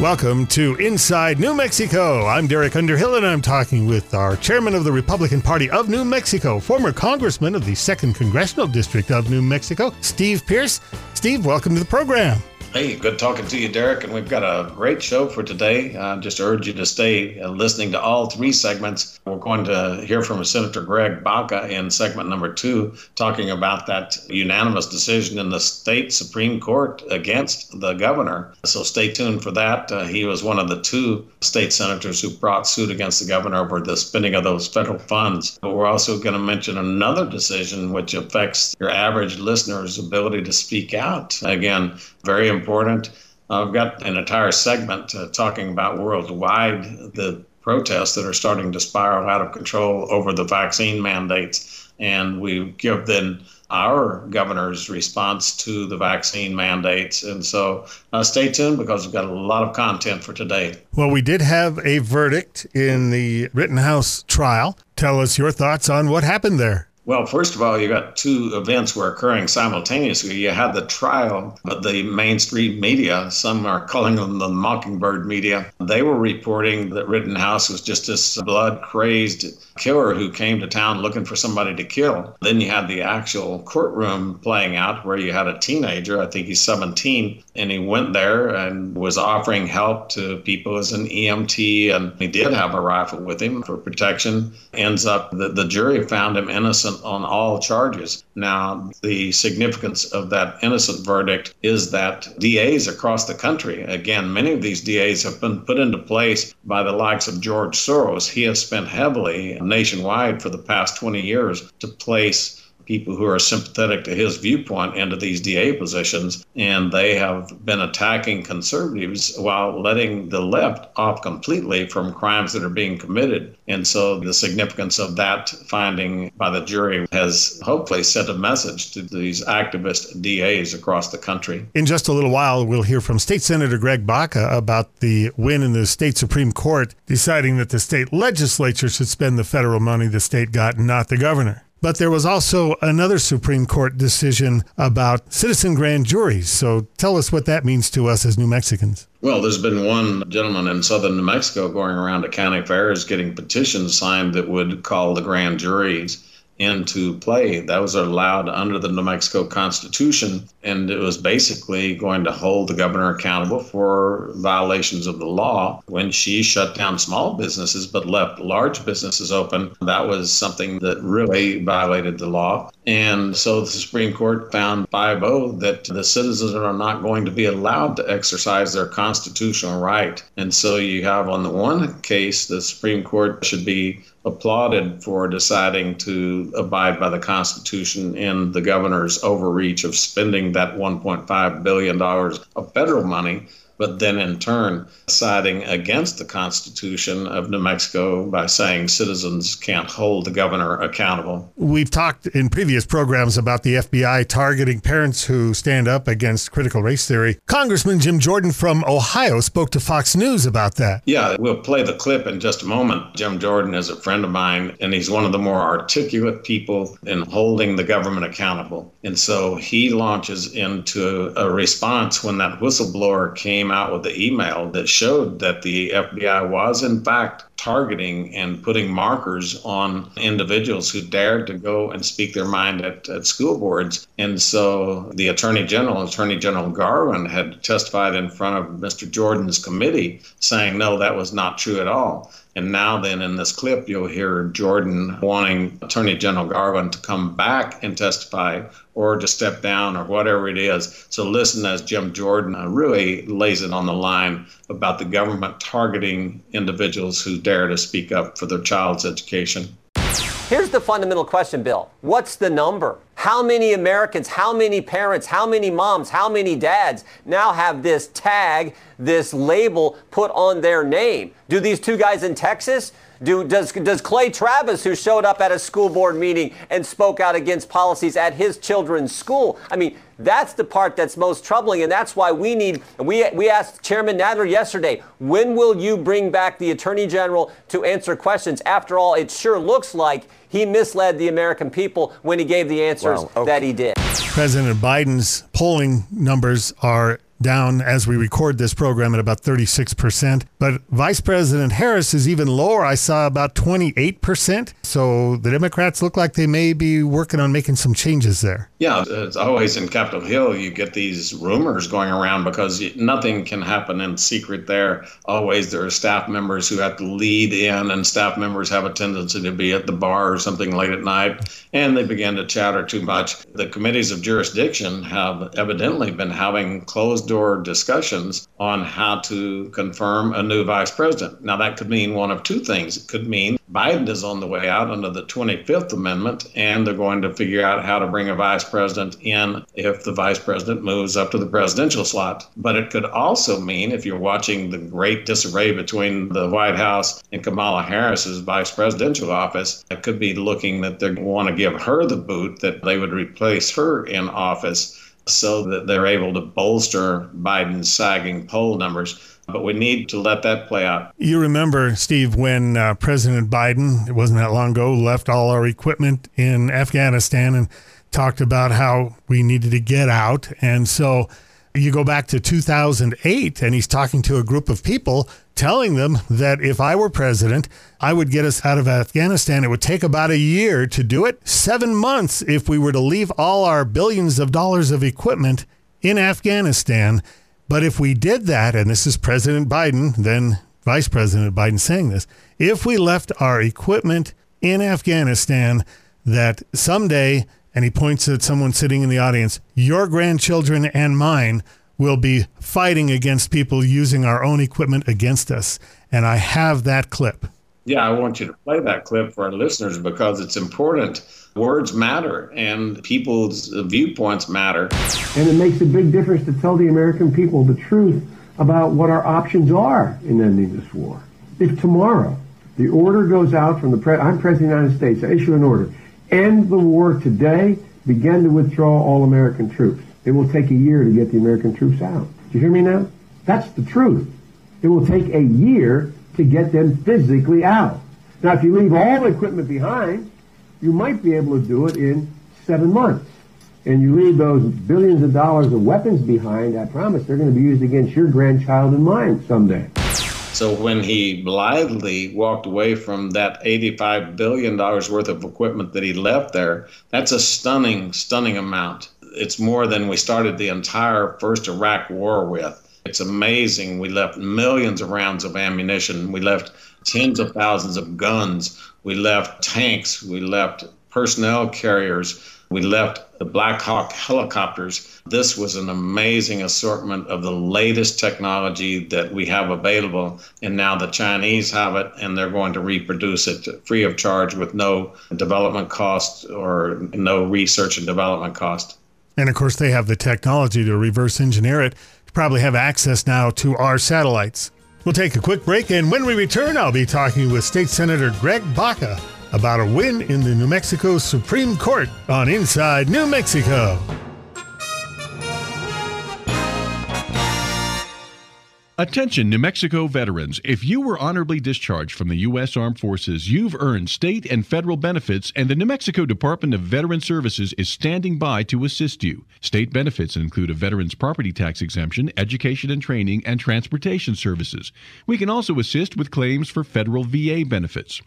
Welcome to Inside New Mexico. I'm Derek Underhill, and I'm talking with our chairman of the Republican Party of New Mexico, former congressman of the 2nd Congressional District of New Mexico, Steve Pearce. Steve, welcome to the program. Hey, good talking to you, Derek. And we've got a great show for today. I just urge you to stay uh, listening to all three segments. We're going to hear from Senator Greg Baca in segment number two, talking about that unanimous decision in the state Supreme Court against the governor. So stay tuned for that. Uh, he was one of the two state senators who brought suit against the governor over the spending of those federal funds. But we're also going to mention another decision which affects your average listener's ability to speak out. Again, very important. I've got an entire segment uh, talking about worldwide the protests that are starting to spiral out of control over the vaccine mandates. And we give then our governor's response to the vaccine mandates. And so uh, stay tuned because we've got a lot of content for today. Well, we did have a verdict in the Rittenhouse trial. Tell us your thoughts on what happened there. Well, first of all, you got two events were occurring simultaneously. You had the trial, but the mainstream media, some are calling them the mockingbird media, they were reporting that Rittenhouse was just this blood crazed killer who came to town looking for somebody to kill. Then you had the actual courtroom playing out where you had a teenager, I think he's 17, and he went there and was offering help to people as an EMT, and he did have a rifle with him for protection. Ends up that the jury found him innocent on all charges. Now, the significance of that innocent verdict is that DAs across the country, again, many of these DAs have been put into place by the likes of George Soros. He has spent heavily nationwide for the past 20 years to place people who are sympathetic to his viewpoint into these DA positions, and they have been attacking conservatives while letting the left off completely from crimes that are being committed. And so the significance of that finding by the jury has hopefully sent a message to these activist DAs across the country. In just a little while, we'll hear from State Senator Greg Baca about the win in the state Supreme Court deciding that the state legislature should spend the federal money the state got, not the governor. But there was also another Supreme Court decision about citizen grand juries. So tell us what that means to us as New Mexicans. Well, there's been one gentleman in southern New Mexico going around to county fairs getting petitions signed that would call the grand juries into play. That was allowed under the New Mexico Constitution, and it was basically going to hold the governor accountable for violations of the law. When she shut down small businesses but left large businesses open, that was something that really violated the law. And so the Supreme Court found 5 0 that the citizens are not going to be allowed to exercise their constitutional right. And so you have, on the one case, the Supreme Court should be applauded for deciding to abide by the Constitution in the governor's overreach of spending that $1.5 billion of federal money but then in turn siding against the Constitution of New Mexico by saying citizens can't hold the governor accountable. We've talked in previous programs about the FBI targeting parents who stand up against critical race theory. Congressman Jim Jordan from Ohio spoke to Fox News about that. Yeah, we'll play the clip in just a moment. Jim Jordan is a friend of mine, and he's one of the more articulate people in holding the government accountable. And so he launches into a response when that whistleblower came came out with the email that showed that the FBI was, in fact, targeting and putting markers on individuals who dared to go and speak their mind at, at school boards. And so the Attorney General, Attorney General Garland, had testified in front of Mr. Jordan's committee saying, no, that was not true at all. And now, then, in this clip, you'll hear Jordan wanting Attorney General Garland to come back and testify or to step down or whatever it is. So, listen as Jim Jordan uh, really lays it on the line about the government targeting individuals who dare to speak up for their child's education. Here's the fundamental question, Bill. What's the number? How many Americans, how many parents, how many moms, how many dads now have this tag, this label put on their name? Do these two guys in Texas? Do, does, does Clay Travis, who showed up at a school board meeting and spoke out against policies at his children's school? I mean, that's the part that's most troubling, and that's why we need. We we asked Chairman Nadler yesterday, when will you bring back the Attorney General to answer questions? After all, it sure looks like he misled the American people when he gave the answers okay. that he did. President Biden's polling numbers are down as we record this program at about 36%. But Vice President Harris is even lower. I saw about 28%. So the Democrats look like they may be working on making some changes there. Yeah, it's always in Capitol Hill, you get these rumors going around because nothing can happen in secret there. Always there are staff members who have to lead in, and staff members have a tendency to be at the bar or something late at night, and they begin to chatter too much. The committees of jurisdiction have evidently been having closed door discussions on how to confirm a new vice president. Now, that could mean one of two things. It could mean Biden is on the way out under the 25th Amendment, and they're going to figure out how to bring a vice president in if the vice president moves up to the presidential slot. But it could also mean, if you're watching the great disarray between the White House and Kamala Harris's vice presidential office, it could be looking that they want to give her the boot, that they would replace her in office so that they're able to bolster Biden's sagging poll numbers but we need to let that play out. You remember, Steve, when uh, President Biden, it wasn't that long ago, left all our equipment in Afghanistan and talked about how we needed to get out. And so you go back to 2008, and he's talking to a group of people, telling them that if I were president, I would get us out of Afghanistan. It would take about a year to do it, seven months if we were to leave all our billions of dollars of equipment in Afghanistan. But if we did that, and this is President Biden, then Vice President Biden saying this, if we left our equipment in Afghanistan, that someday, and he points at someone sitting in the audience, your grandchildren and mine will be fighting against people using our own equipment against us. And I have that clip. Yeah, I want you to play that clip for our listeners because it's important words matter and people's viewpoints matter. And it makes a big difference to tell the American people the truth about what our options are in ending this war. If tomorrow the order goes out from the pre- I'm President of the United States, I issue an order, end the war today, begin to withdraw all American troops. It will take a year to get the American troops out. Do you hear me now? That's the truth. It will take a year to get them physically out. Now, if you leave all the equipment behind, you might be able to do it in seven months. And you leave those billions of dollars of weapons behind, I promise they're going to be used against your grandchild and mine someday. So when he blithely walked away from that $85 billion worth of equipment that he left there, that's a stunning, stunning amount. It's more than we started the entire first Iraq war with. It's amazing. We left millions of rounds of ammunition. We left tens of thousands of guns. We left tanks. We left personnel carriers. We left the Black Hawk helicopters. This was an amazing assortment of the latest technology that we have available. And now the Chinese have it, and they're going to reproduce it free of charge with no development cost or no research and development cost. And of course, they have the technology to reverse engineer it, to probably have access now to our satellites. We'll take a quick break, and when we return, I'll be talking with State Senator Greg Baca about a win in the New Mexico Supreme Court on Inside New Mexico. Attention, New Mexico veterans. If you were honorably discharged from the U.S. Armed Forces, you've earned state and federal benefits, and the New Mexico Department of Veteran Services is standing by to assist you. State benefits include a veteran's property tax exemption, education and training, and transportation services. We can also assist with claims for federal VA benefits.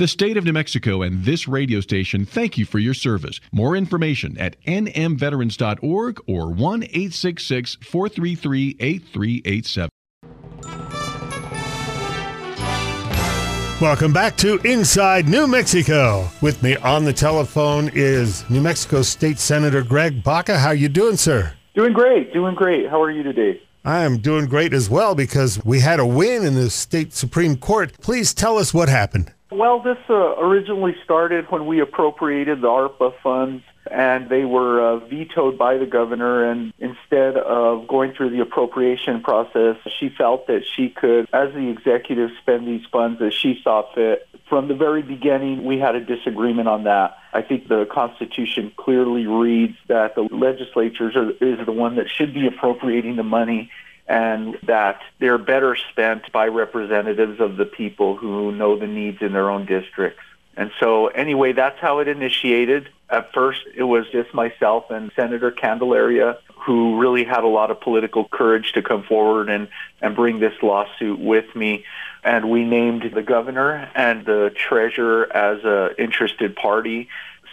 The state of New Mexico and this radio station thank you for your service. More information at nmveterans.org or 1 866 433 8387. Welcome back to Inside New Mexico. With me on the telephone is New Mexico State Senator Greg Baca. How you doing, sir? Doing great, doing great. How are you today? I am doing great as well because we had a win in the state Supreme Court. Please tell us what happened. Well, this uh, originally started when we appropriated the ARPA funds and they were uh, vetoed by the governor. And instead of going through the appropriation process, she felt that she could, as the executive, spend these funds as she saw fit. From the very beginning, we had a disagreement on that. I think the Constitution clearly reads that the legislature is the one that should be appropriating the money and that they're better spent by representatives of the people who know the needs in their own districts. And so, anyway, that's how it initiated. At first, it was just myself and Senator Candelaria who really had a lot of political courage to come forward and, and bring this lawsuit with me. And we named the governor and the treasurer as an interested party.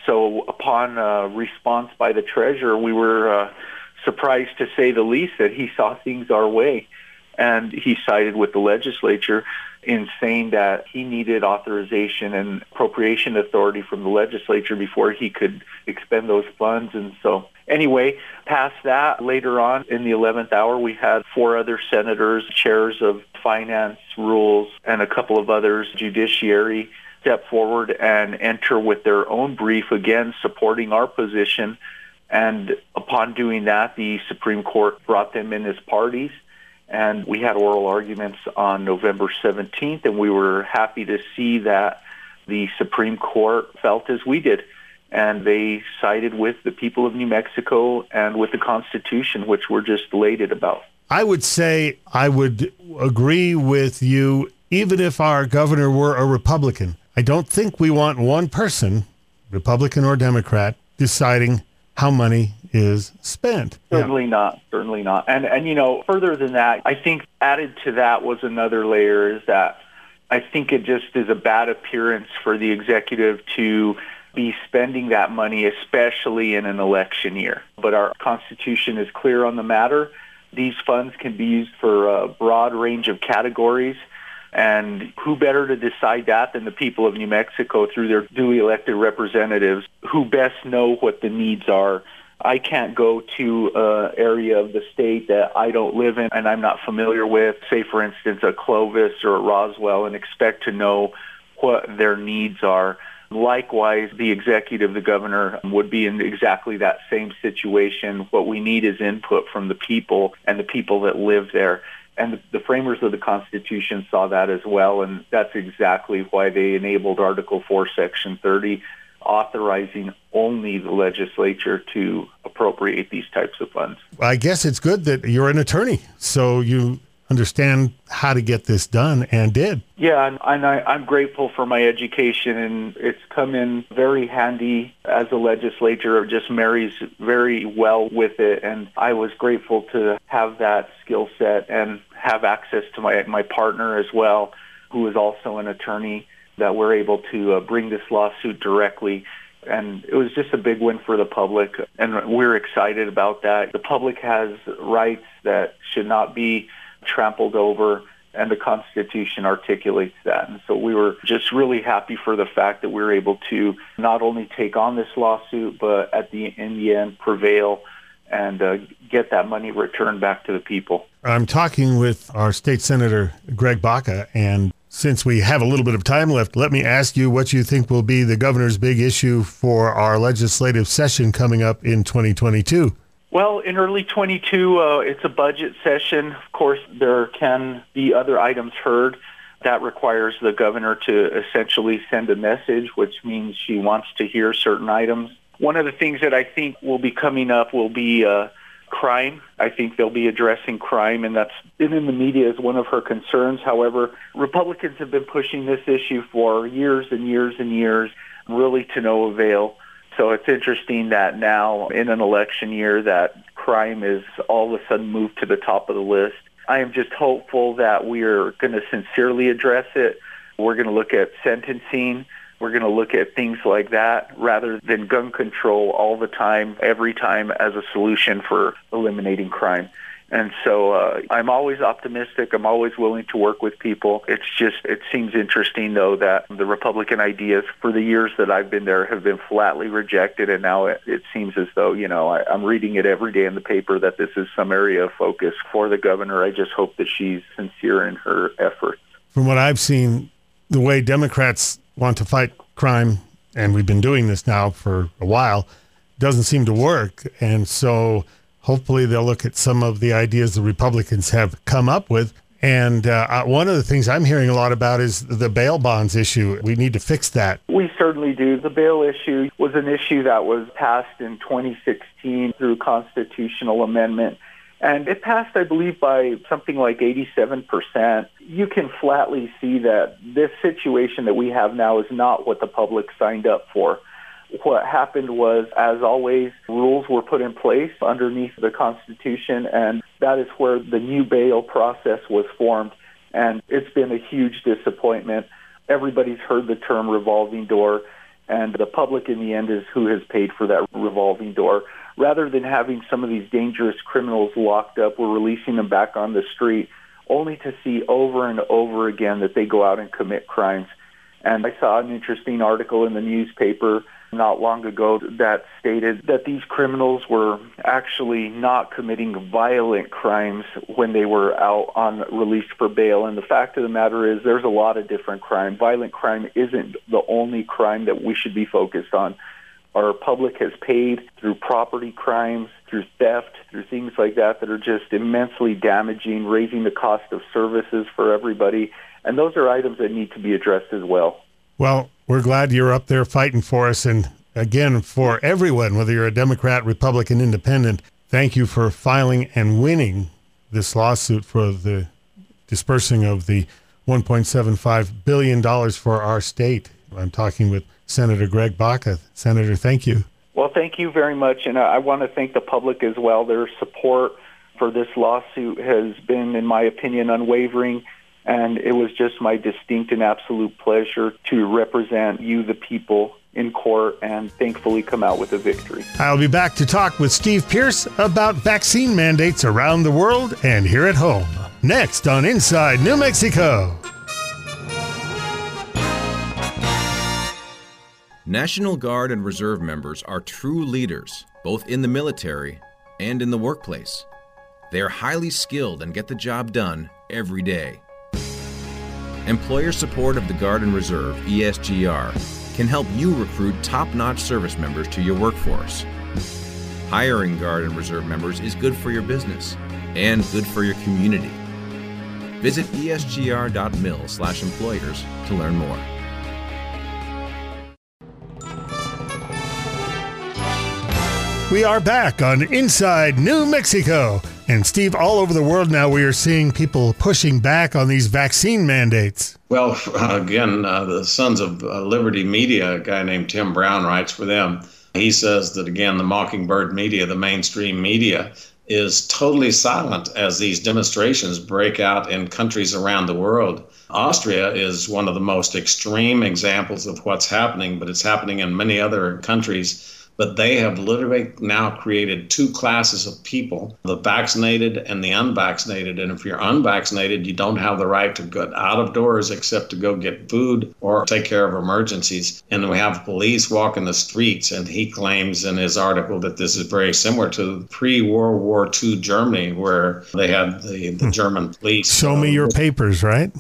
So upon uh, response by the treasurer, we were uh, surprised to say the least that he saw things our way. And he sided with the legislature in saying that he needed authorization and appropriation authority from the legislature before he could expend those funds. And so anyway, past that, later on in the 11th hour, we had four other senators, chairs of finance, rules, and a couple of others, judiciary, step forward and enter with their own brief, again, supporting our position. And upon doing that, the Supreme Court brought them in as parties and we had oral arguments on November 17th, and we were happy to see that the Supreme Court felt as we did. And they sided with the people of New Mexico and with the Constitution, which we're just elated about. I would say I would agree with you, even if our governor were a Republican. I don't think we want one person, Republican or Democrat, deciding how money is spent. Certainly yeah. not. Certainly not. And and you know, further than that, I think added to that was another layer is that I think it just is a bad appearance for the executive to be spending that money, especially in an election year. But our Constitution is clear on the matter. These funds can be used for a broad range of categories. And who better to decide that than the people of New Mexico through their duly elected representatives who best know what the needs are I can't go to an area of the state that I don't live in and I'm not familiar with, say for instance a Clovis or a Roswell, and expect to know what their needs are. Likewise, the executive, the governor, would be in exactly that same situation. What we need is input from the people and the people that live there. And the, the framers of the Constitution saw that as well, and that's exactly why they enabled Article 4, Section 30 authorizing only the legislature to appropriate these types of funds. I guess it's good that you're an attorney, so you understand how to get this done and did. Yeah, and, and I, am grateful for my education, and it's come in very handy as a legislature. It just marries very well with it, and I was grateful to have that skill set and have access to my my partner as well, who is also an attorney that we're able to uh, bring this lawsuit directly. And it was just a big win for the public, and we're excited about that. The public has rights that should not be trampled over, and the Constitution articulates that. And so we were just really happy for the fact that we were able to not only take on this lawsuit, but at the in the end prevail and uh, get that money returned back to the people. I'm talking with our state senator Greg Baca, and since we have a little bit of time left, let me ask you what you think will be the governor's big issue for our legislative session coming up in 2022. Well, in early 22, uh, it's a budget session. Of course, there can be other items heard. That requires the governor to essentially send a message, which means she wants to hear certain items. One of the things that I think will be coming up will be uh, crime. I think they'll be addressing crime, and that's been in the media as one of her concerns. However, Republicans have been pushing this issue for years and years and years, really to no avail. So it's interesting that now in an election year that crime is all of a sudden moved to the top of the list. I am just hopeful that we are going to sincerely address it. We're going to look at sentencing. We're going to look at things like that rather than gun control all the time, every time as a solution for eliminating crime. And so uh, I'm always optimistic. I'm always willing to work with people. It's just, it seems interesting, though, that the Republican ideas for the years that I've been there have been flatly rejected. And now it, it seems as though, you know, I, I'm reading it every day in the paper that this is some area of focus for the governor. I just hope that she's sincere in her efforts. From what I've seen, the way Democrats want to fight crime, and we've been doing this now for a while, doesn't seem to work. And so hopefully they'll look at some of the ideas the Republicans have come up with. And uh, uh, one of the things I'm hearing a lot about is the bail bonds issue. We need to fix that. We certainly do. The bail issue was an issue that was passed in 2016 through constitutional amendment and it passed, I believe, by something like 87%. You can flatly see that this situation that we have now is not what the public signed up for. what happened was, as always, rules were put in place underneath the Constitution, and that is where the new bail process was formed. And it's been a huge disappointment. Everybody's heard the term revolving door, and the public in the end is who has paid for that revolving door. Rather than having some of these dangerous criminals locked up, we're releasing them back on the street only to see over and over again that they go out and commit crimes. And I saw an interesting article in the newspaper not long ago that stated that these criminals were actually not committing violent crimes when they were out on release for bail. And the fact of the matter is there's a lot of different crime. Violent crime isn't the only crime that we should be focused on. Our public has paid through property crimes, through theft, through things like that that are just immensely damaging, raising the cost of services for everybody. And those are items that need to be addressed as well. Well, we're glad you're up there fighting for us. And again, for everyone, whether you're a Democrat, Republican, Independent, thank you for filing and winning this lawsuit for the dispersing of the $1.75 billion for our state. I'm talking with Senator Greg Baca. Senator, thank you. Well, thank you very much. And I want to thank the public as well. Their support for this lawsuit has been, in my opinion, unwavering and it was just my distinct and absolute pleasure to represent you, the people, in court and thankfully come out with a victory. I'll be back to talk with Steve Pearce about vaccine mandates around the world and here at home. Next on Inside New Mexico. National Guard and Reserve members are true leaders, both in the military and in the workplace. They are highly skilled and get the job done every day. Employer support of the Guard and Reserve, ESGR, can help you recruit top notch service members to your workforce. Hiring Guard and Reserve members is good for your business and good for your community. Visit esgr.mil slash employers to learn more. We are back on Inside New Mexico. And Steve, all over the world now, we are seeing people pushing back on these vaccine mandates. Well, again, uh, the Sons of uh, Liberty Media, a guy named Tim Brown, writes for them. He says that, again, the Mockingbird media, the mainstream media, is totally silent as these demonstrations break out in countries around the world. Austria is one of the most extreme examples of what's happening, but it's happening in many other countries but they have literally now created two classes of people the vaccinated and the unvaccinated. And if you're unvaccinated, you don't have the right to go out of doors except to go get food or take care of emergencies. And we have police walking the streets. And he claims in his article that this is very similar to pre World War II Germany, where they had the, the hmm. German police. Show me your papers, right?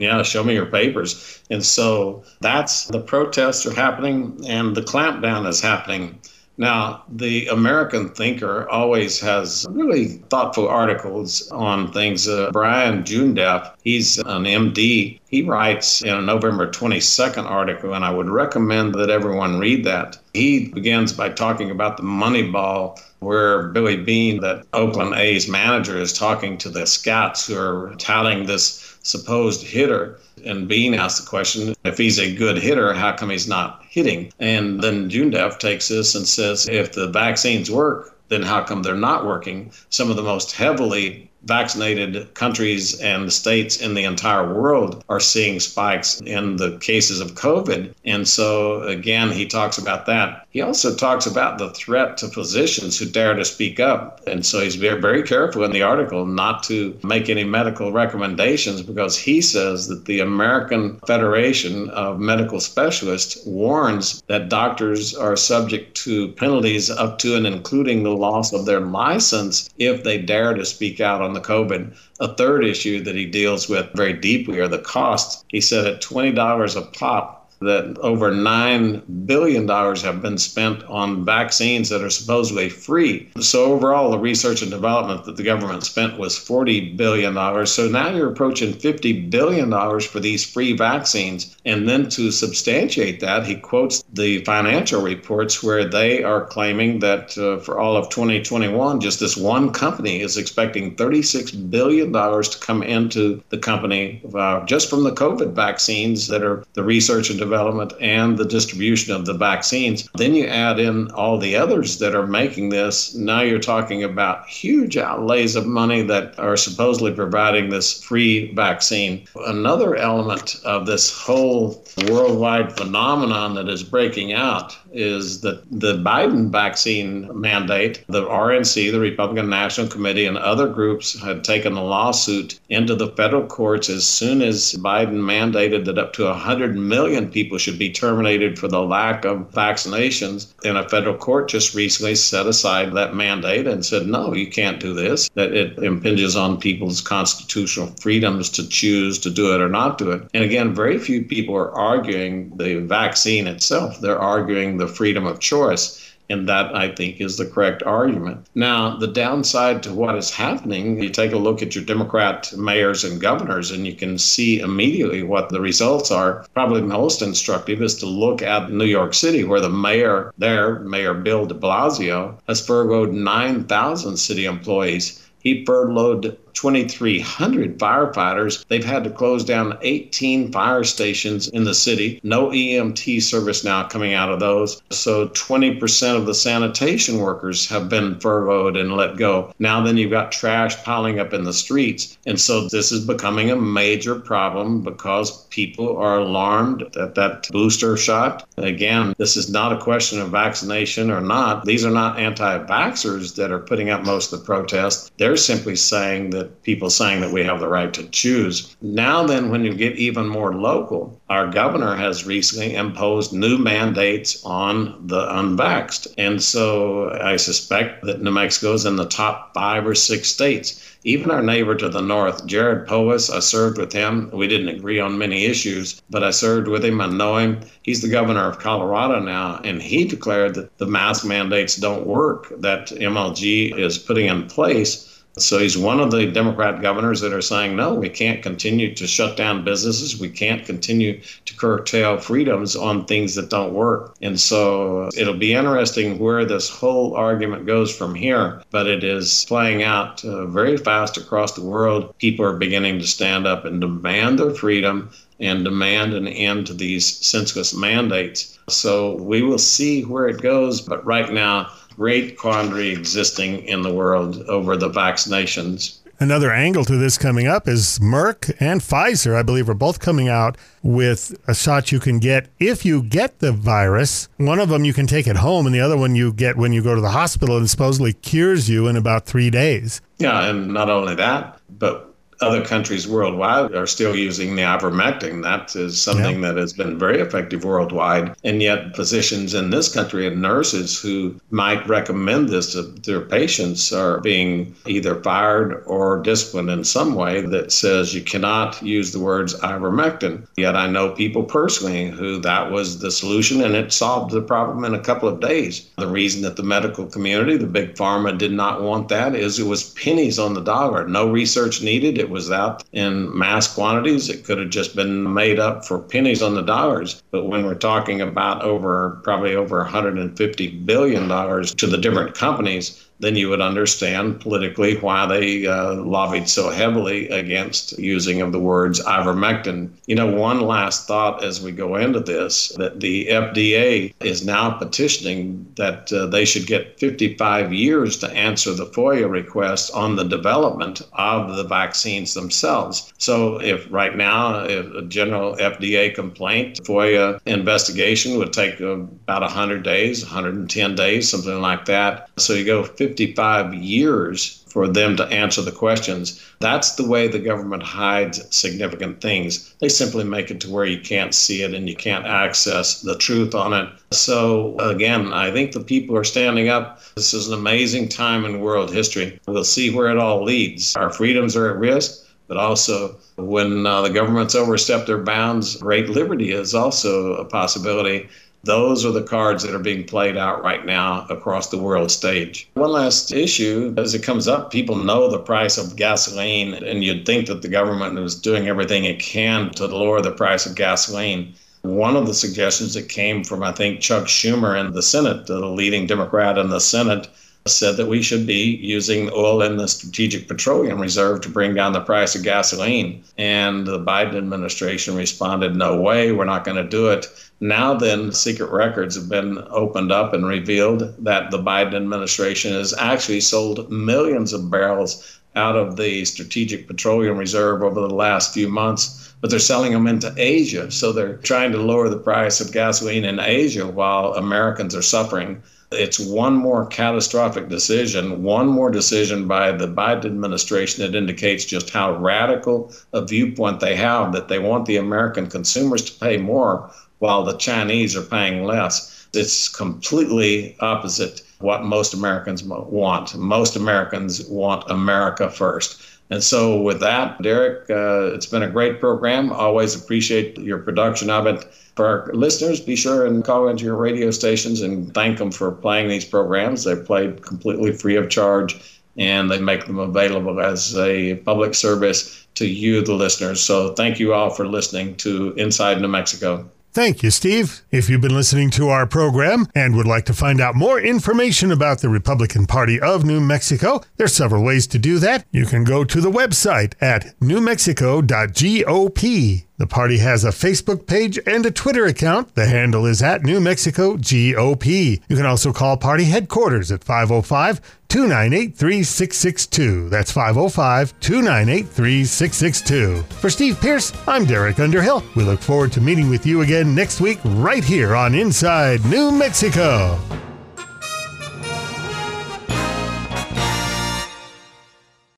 Yeah, show me your papers. And so that's the protests are happening and the clampdown is happening. Now, the American thinker always has really thoughtful articles on things. Uh, Brian Joondeph, he's an MD. He writes in a November 22nd article, and I would recommend that everyone read that. He begins by talking about the money ball where Billy Beane, that Oakland A's manager, is talking to the scouts who are touting this supposed hitter. And Beane asked the question if he's a good hitter, how come he's not hitting? And then Joondeph takes this and says if the vaccines work, then how come they're not working? Some of the most heavily vaccinated countries and states in the entire world are seeing spikes in the cases of COVID. And so, again, he talks about that. He also talks about the threat to physicians who dare to speak up. And so he's very, very careful in the article not to make any medical recommendations because he says that the American Federation of Medical Specialists warns that doctors are subject to penalties up to and including the loss of their license if they dare to speak out on on the COVID. A third issue that he deals with very deeply are the costs. He said at $20 a pop, that over $9 billion have been spent on vaccines that are supposedly free. So, overall, the research and development that the government spent was $40 billion. So now you're approaching $50 billion for these free vaccines. And then to substantiate that, he quotes the financial reports where they are claiming that uh, for all of 2021, just this one company is expecting $36 billion to come into the company uh, just from the COVID vaccines that are the research and development development and the distribution of the vaccines. Then you add in all the others that are making this. Now you're talking about huge outlays of money that are supposedly providing this free vaccine. Another element of this whole worldwide phenomenon that is breaking out is that the Biden vaccine mandate, the RNC, the Republican National Committee, and other groups had taken a lawsuit into the federal courts as soon as Biden mandated that up to 100 million people should be terminated for the lack of vaccinations. And a federal court just recently set aside that mandate and said, no, you can't do this, that it impinges on people's constitutional freedoms to choose to do it or not do it. And again, very few people are arguing the vaccine itself, they're arguing the freedom of choice. And that, I think, is the correct argument. Now, the downside to what is happening, you take a look at your Democrat mayors and governors, and you can see immediately what the results are. Probably most instructive is to look at New York City, where the mayor there, Mayor Bill de Blasio, has furloughed 9,000 city employees. He furloughed 2,300 firefighters. They've had to close down 18 fire stations in the city. No EMT service now coming out of those. So 20% of the sanitation workers have been furloughed and let go. Now then you've got trash piling up in the streets. And so this is becoming a major problem because people are alarmed at that booster shot. Again, this is not a question of vaccination or not. These are not anti vaxxers that are putting up most of the protests. They're simply saying that that people saying that we have the right to choose. Now, then, when you get even more local, our governor has recently imposed new mandates on the unvaxxed. And so I suspect that New Mexico is in the top five or six states. Even our neighbor to the north, Jared Polis, I served with him. We didn't agree on many issues, but I served with him. I know him. He's the governor of Colorado now, and he declared that the mask mandates don't work that MLG is putting in place so he's one of the Democrat governors that are saying, no, we can't continue to shut down businesses. We can't continue to curtail freedoms on things that don't work. And so it'll be interesting where this whole argument goes from here. But it is playing out uh, very fast across the world. People are beginning to stand up and demand their freedom and demand an end to these senseless mandates. So we will see where it goes. But right now, great quandary existing in the world over the vaccinations. Another angle to this coming up is Merck and Pfizer, I believe, are both coming out with a shot you can get if you get the virus. One of them you can take at home, and the other one you get when you go to the hospital and supposedly cures you in about three days. Yeah, and not only that, but other countries worldwide are still using the ivermectin. That is something yeah. that has been very effective worldwide. And yet, physicians in this country and nurses who might recommend this to their patients are being either fired or disciplined in some way that says you cannot use the words ivermectin. Yet, I know people personally who that was the solution and it solved the problem in a couple of days. The reason that the medical community, the big pharma, did not want that is it was pennies on the dollar. No research needed. It was out in mass quantities. It could have just been made up for pennies on the dollars. But when we're talking about over probably over 150 billion dollars to the different companies, then you would understand politically why they uh, lobbied so heavily against using of the words ivermectin. You know, one last thought as we go into this that the FDA is now petitioning that uh, they should get 55 years to answer the FOIA request on the development of the vaccines themselves. So, if right now, if a general FDA complaint, FOIA investigation would take about 100 days, 110 days, something like that. So, you go 50 55 years for them to answer the questions. That's the way the government hides significant things. They simply make it to where you can't see it and you can't access the truth on it. So, again, I think the people are standing up. This is an amazing time in world history. We'll see where it all leads. Our freedoms are at risk, but also when uh, the governments overstep their bounds, great liberty is also a possibility. Those are the cards that are being played out right now across the world stage. One last issue as it comes up, people know the price of gasoline, and you'd think that the government is doing everything it can to lower the price of gasoline. One of the suggestions that came from, I think, Chuck Schumer in the Senate, the leading Democrat in the Senate, said that we should be using oil in the Strategic Petroleum Reserve to bring down the price of gasoline. And the Biden administration responded, no way, we're not going to do it. Now, then, secret records have been opened up and revealed that the Biden administration has actually sold millions of barrels out of the Strategic Petroleum Reserve over the last few months, but they're selling them into Asia. So they're trying to lower the price of gasoline in Asia while Americans are suffering. It's one more catastrophic decision, one more decision by the Biden administration that indicates just how radical a viewpoint they have that they want the American consumers to pay more while the Chinese are paying less. It's completely opposite what most Americans want. Most Americans want America first. And so, with that, Derek, uh, it's been a great program. Always appreciate your production of it. For our listeners, be sure and call into your radio stations and thank them for playing these programs. They're played completely free of charge and they make them available as a public service to you, the listeners. So, thank you all for listening to Inside New Mexico. Thank you, Steve. If you've been listening to our program and would like to find out more information about the Republican Party of New Mexico, there's several ways to do that. You can go to the website at newmexico.gop. The party has a Facebook page and a Twitter account. The handle is at New Mexico GOP. You can also call party headquarters at 505 298 3662. That's 505 298 3662. For Steve Pearce, I'm Derek Underhill. We look forward to meeting with you again next week right here on Inside New Mexico.